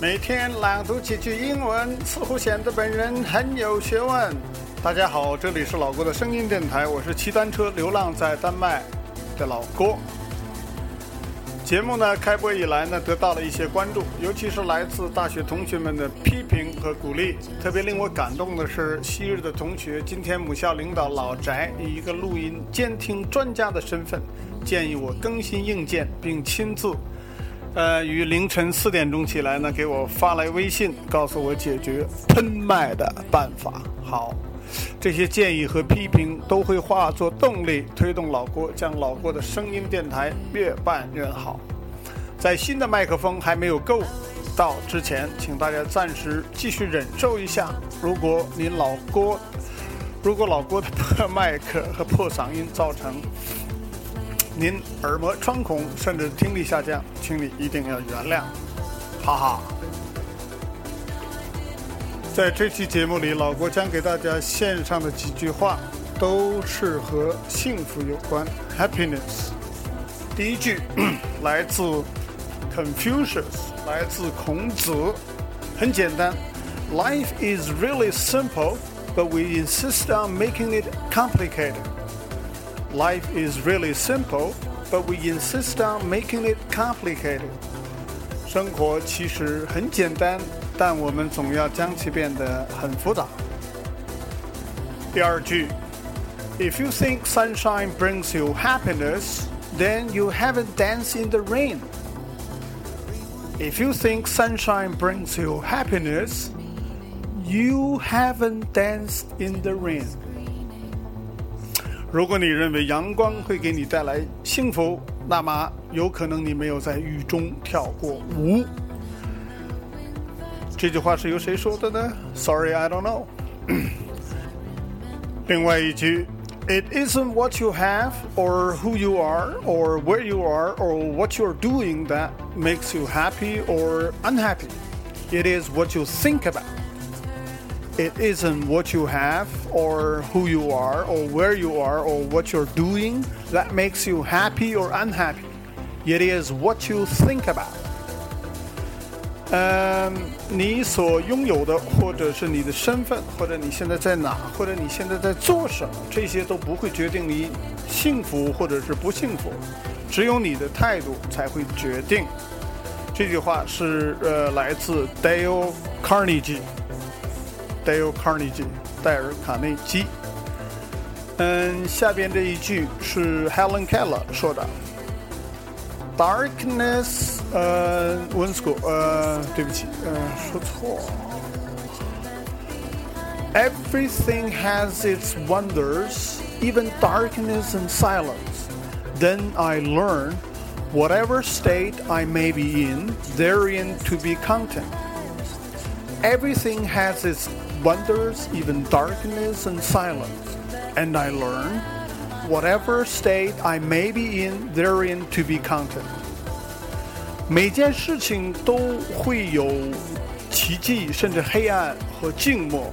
每天朗读几句英文，似乎显得本人很有学问。大家好，这里是老郭的声音电台，我是骑单车流浪在丹麦的老郭。节目呢开播以来呢，得到了一些关注，尤其是来自大学同学们的批评和鼓励。特别令我感动的是，昔日的同学，今天母校领导老翟以一个录音监听专家的身份，建议我更新硬件，并亲自。呃，于凌晨四点钟起来呢，给我发来微信，告诉我解决喷麦的办法。好，这些建议和批评都会化作动力，推动老郭将老郭的声音电台越办越好。在新的麦克风还没有够到之前，请大家暂时继续忍受一下。如果你老郭，如果老郭的破麦克和破嗓音造成。您耳膜穿孔，甚至听力下降，请你一定要原谅，哈哈。在这期节目里，老郭将给大家献上的几句话，都是和幸福有关，happiness。第一句来自 Confucius，来自孔子，很简单，Life is really simple, but we insist on making it complicated. Life is really simple, but we insist on making it complicated. 生活其实很简单，但我们总要将其变得很复杂。第二句，If you think sunshine brings you happiness, then you haven't danced in the rain. If you think sunshine brings you happiness, you haven't danced in the rain. 如果你认为阳光会给你带来幸福，那么有可能你没有在雨中跳过舞。这句话是由谁说的呢？Sorry, I don't know。另外一句，It isn't what you have, or who you are, or where you are, or what you're doing that makes you happy or unhappy. It is what you think about. It isn't what you have, or who you are, or where you are, or what you're doing that makes you happy or unhappy. It is what you think about. 嗯，你所拥有的，或者是你的身份，或者你现在在哪，或者你现在在做什么，这些都不会决定你幸福或者是不幸福，只有你的态度才会决定。这句话是呃来自 Dale Carnegie。 Dale Carnegie，戴尔·卡内基。嗯，下边这一句是 Helen Keller 说的。Darkness，呃，Winschool，呃，对不起，呃，说错。Everything has its wonders, even darkness and silence. Then I learn, whatever state I may be in, therein to be content. Everything has its wonders, even darkness and silence. And I learn, whatever state I may be in, therein to be content. 每件事情都会有奇迹，甚至黑暗和静默，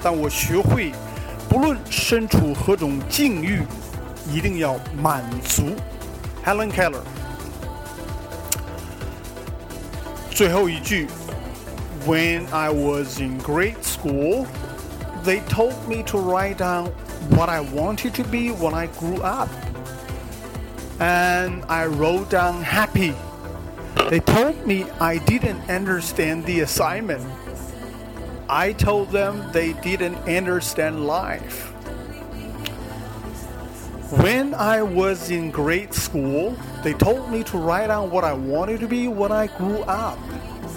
但我学会，不论身处何种境遇，一定要满足。Helen Keller。最后一句。 when I was in grade school, they told me to write down what I wanted to be when I grew up. And I wrote down happy. They told me I didn't understand the assignment. I told them they didn't understand life. When I was in grade school, they told me to write down what I wanted to be when I grew up.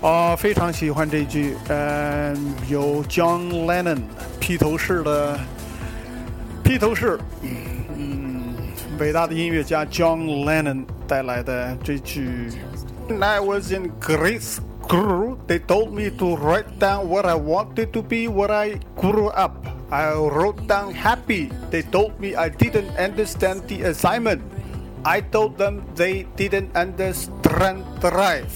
啊，非常喜欢这句，嗯，由 John Lennon 披头士的披头士，嗯，伟大的音乐家 John Lennon 带来的这句。I was in grade school, they told me to write down what I wanted to be when I grew up. I wrote down happy. They told me I didn't understand the assignment. I told them they didn't understand right.